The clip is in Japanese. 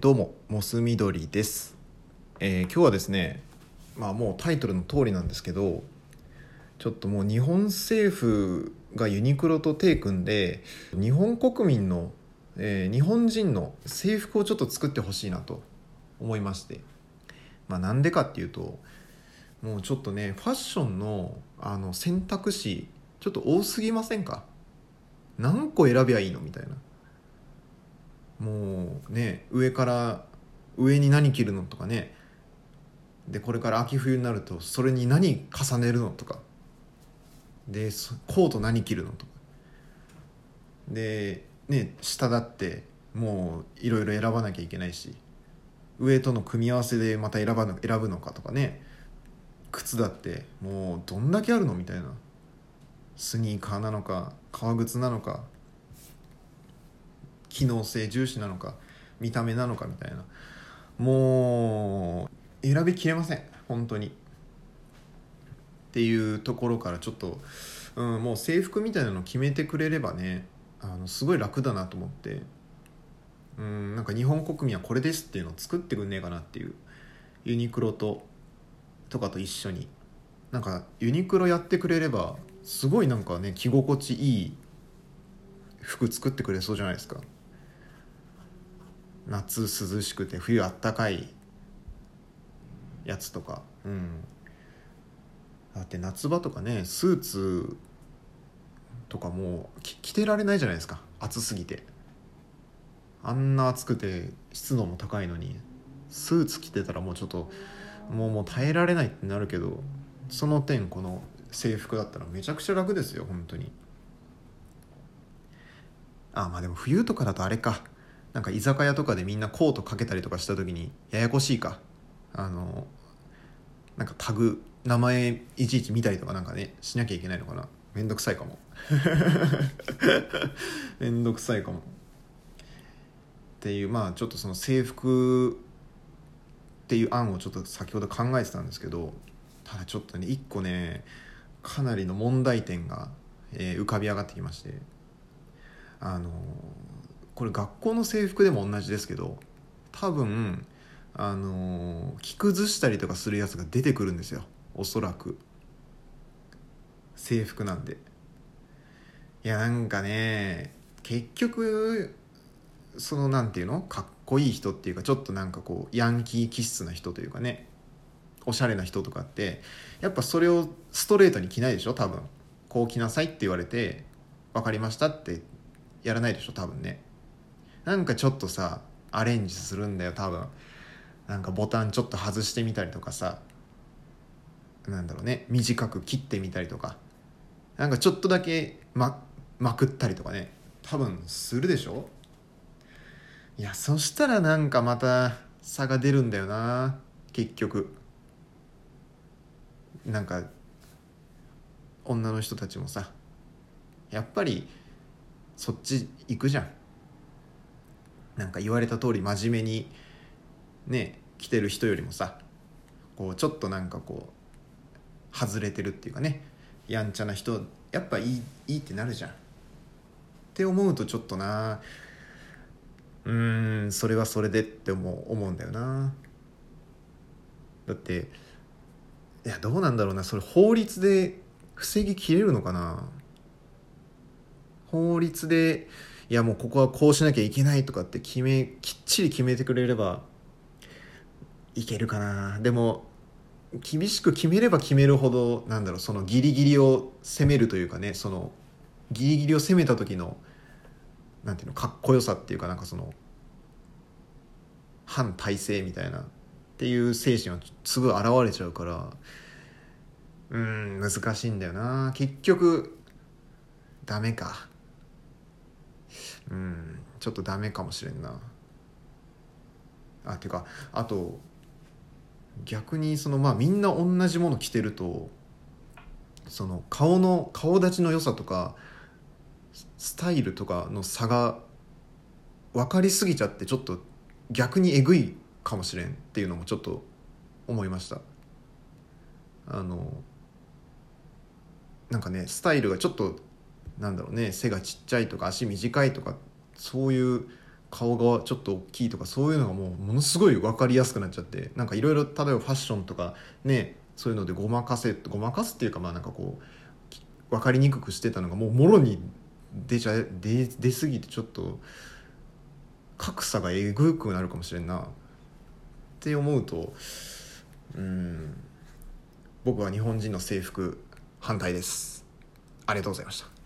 どうもモスみどりです、えー今日はですねまあもうタイトルの通りなんですけどちょっともう日本政府がユニクロと手組んで日本国民の、えー日本人の制服をちょっと作ってほしいなと思いまして。まあなんでかっていうともうちょっとねファッションのあの選択肢ちょっと多すぎませんか？何個選びゃいいの？みたいな。もうね上から上に何着るのとかね。でこれから秋冬になるとそれに何重ねるのとか。でコート何着るのとか。でね下だってもういろいろ選ばなきゃいけないし。上との組み合わせでまた選ばな選ぶのかとかね。靴だってもうどんだけあるのみたいな。スニーカーなのか革靴なのか。機能性重視なのか見た目なのかみたいな。もう選びきれません。本当に。っていうところからちょっと、うん、もう制服みたいなの決めてくれればねあのすごい楽だなと思って。うんなんか日本国民はこれですっていうのを作ってくんねえかなっていう。ユニクロととかと一緒に。なんかユニクロやってくれればすごいなんかね着心地いい服作ってくれそうじゃないですか。夏涼しくて冬あったかいやつとか。うん。だって夏場とかねスーツとかもう着てられないじゃないですか。暑すぎて。あんな暑くて湿度も高いのにスーツ着てたらもうちょっともうもう耐えられないってなるけどその点この制服だったらめちゃくちゃ楽ですよ本当に。あまあでも冬とかだとあれか。なんか居酒屋とかでみんなコートかけたりとかした時にややこしいか。あのなんかタグ名前いちいち見たりとかなんかねしなきゃいけないのかな。めんどくさいかも。めんどくさいかも。っていうまあちょっとその制服っていう案をちょっと先ほど考えてたんですけどただちょっとね一個ねかなりの問題点が、えー浮かび上がってきまして。あのこれ学校の制服でも同じですけど多分あの着崩したりとかするやつが出てくるんですよ。おそらく。制服なんで。いやなんかね結局そのなんていうの？かっこいい人っていうかちょっとなんかこうヤンキー気質な人というかね。おしゃれな人とかってやっぱそれをストレートに着ないでしょ？多分。こう着なさいって言われて分かりましたってやらないでしょ？多分ね。なんかちょっとさアレンジするんだよ多分。なんかボタンちょっと外してみたりとかさ。なんだろうね。短く切ってみたりとか。なんかちょっとだけままくったりとかね。多分するでしょ？いやそしたらなんかまた差が出るんだよな。結局。なんか女の人たちもさ。やっぱりそっち行くじゃん。なんか言われた通り真面目にね来てる人よりもさこうちょっとなんかこう外れてるっていうかねやんちゃな人やっぱいいいいってなるじゃん。って思うとちょっとなうーんそれはそれでって思う思うんだよな。だっていやどうなんだろうなそれ法律で防ぎきれるのかな。法律でいやもうここはこうしなきゃいけないとかって決めきっちり決めてくれればいけるかな。でも厳しく決めれば決めるほどなんだろうそのギリギリを攻めるというかねそのギリギリを攻めた時のなんていうのかっこよさっていうかなんかその反体制みたいなっていう精神はすぐ現れちゃうからうん難しいんだよな。結局ダメか。うん。ちょっとダメかもしれんな。あっていうかあと逆にそのまあみんな同じもの着てるとその顔の顔立ちの良さとかスタイルとかの差が分かりすぎちゃってちょっと逆にえぐいかもしれんっていうのもちょっと思いました。あのなんかねスタイルがちょっとなんだろうね背がちっちゃいとか足短いとかそういう顔がちょっと大きいとかそういうのがもうものすごい分かりやすくなっちゃってなんかいろいろ例えばファッションとかねそういうのでごまかせごまかすっていうかまあなんかこう分かりにくくしてたのがもうもろに出ちゃ出出過ぎてちょっと格差がえぐくなるかもしれんな。って思うとうん僕は日本人の制服反対です。ありがとうございました。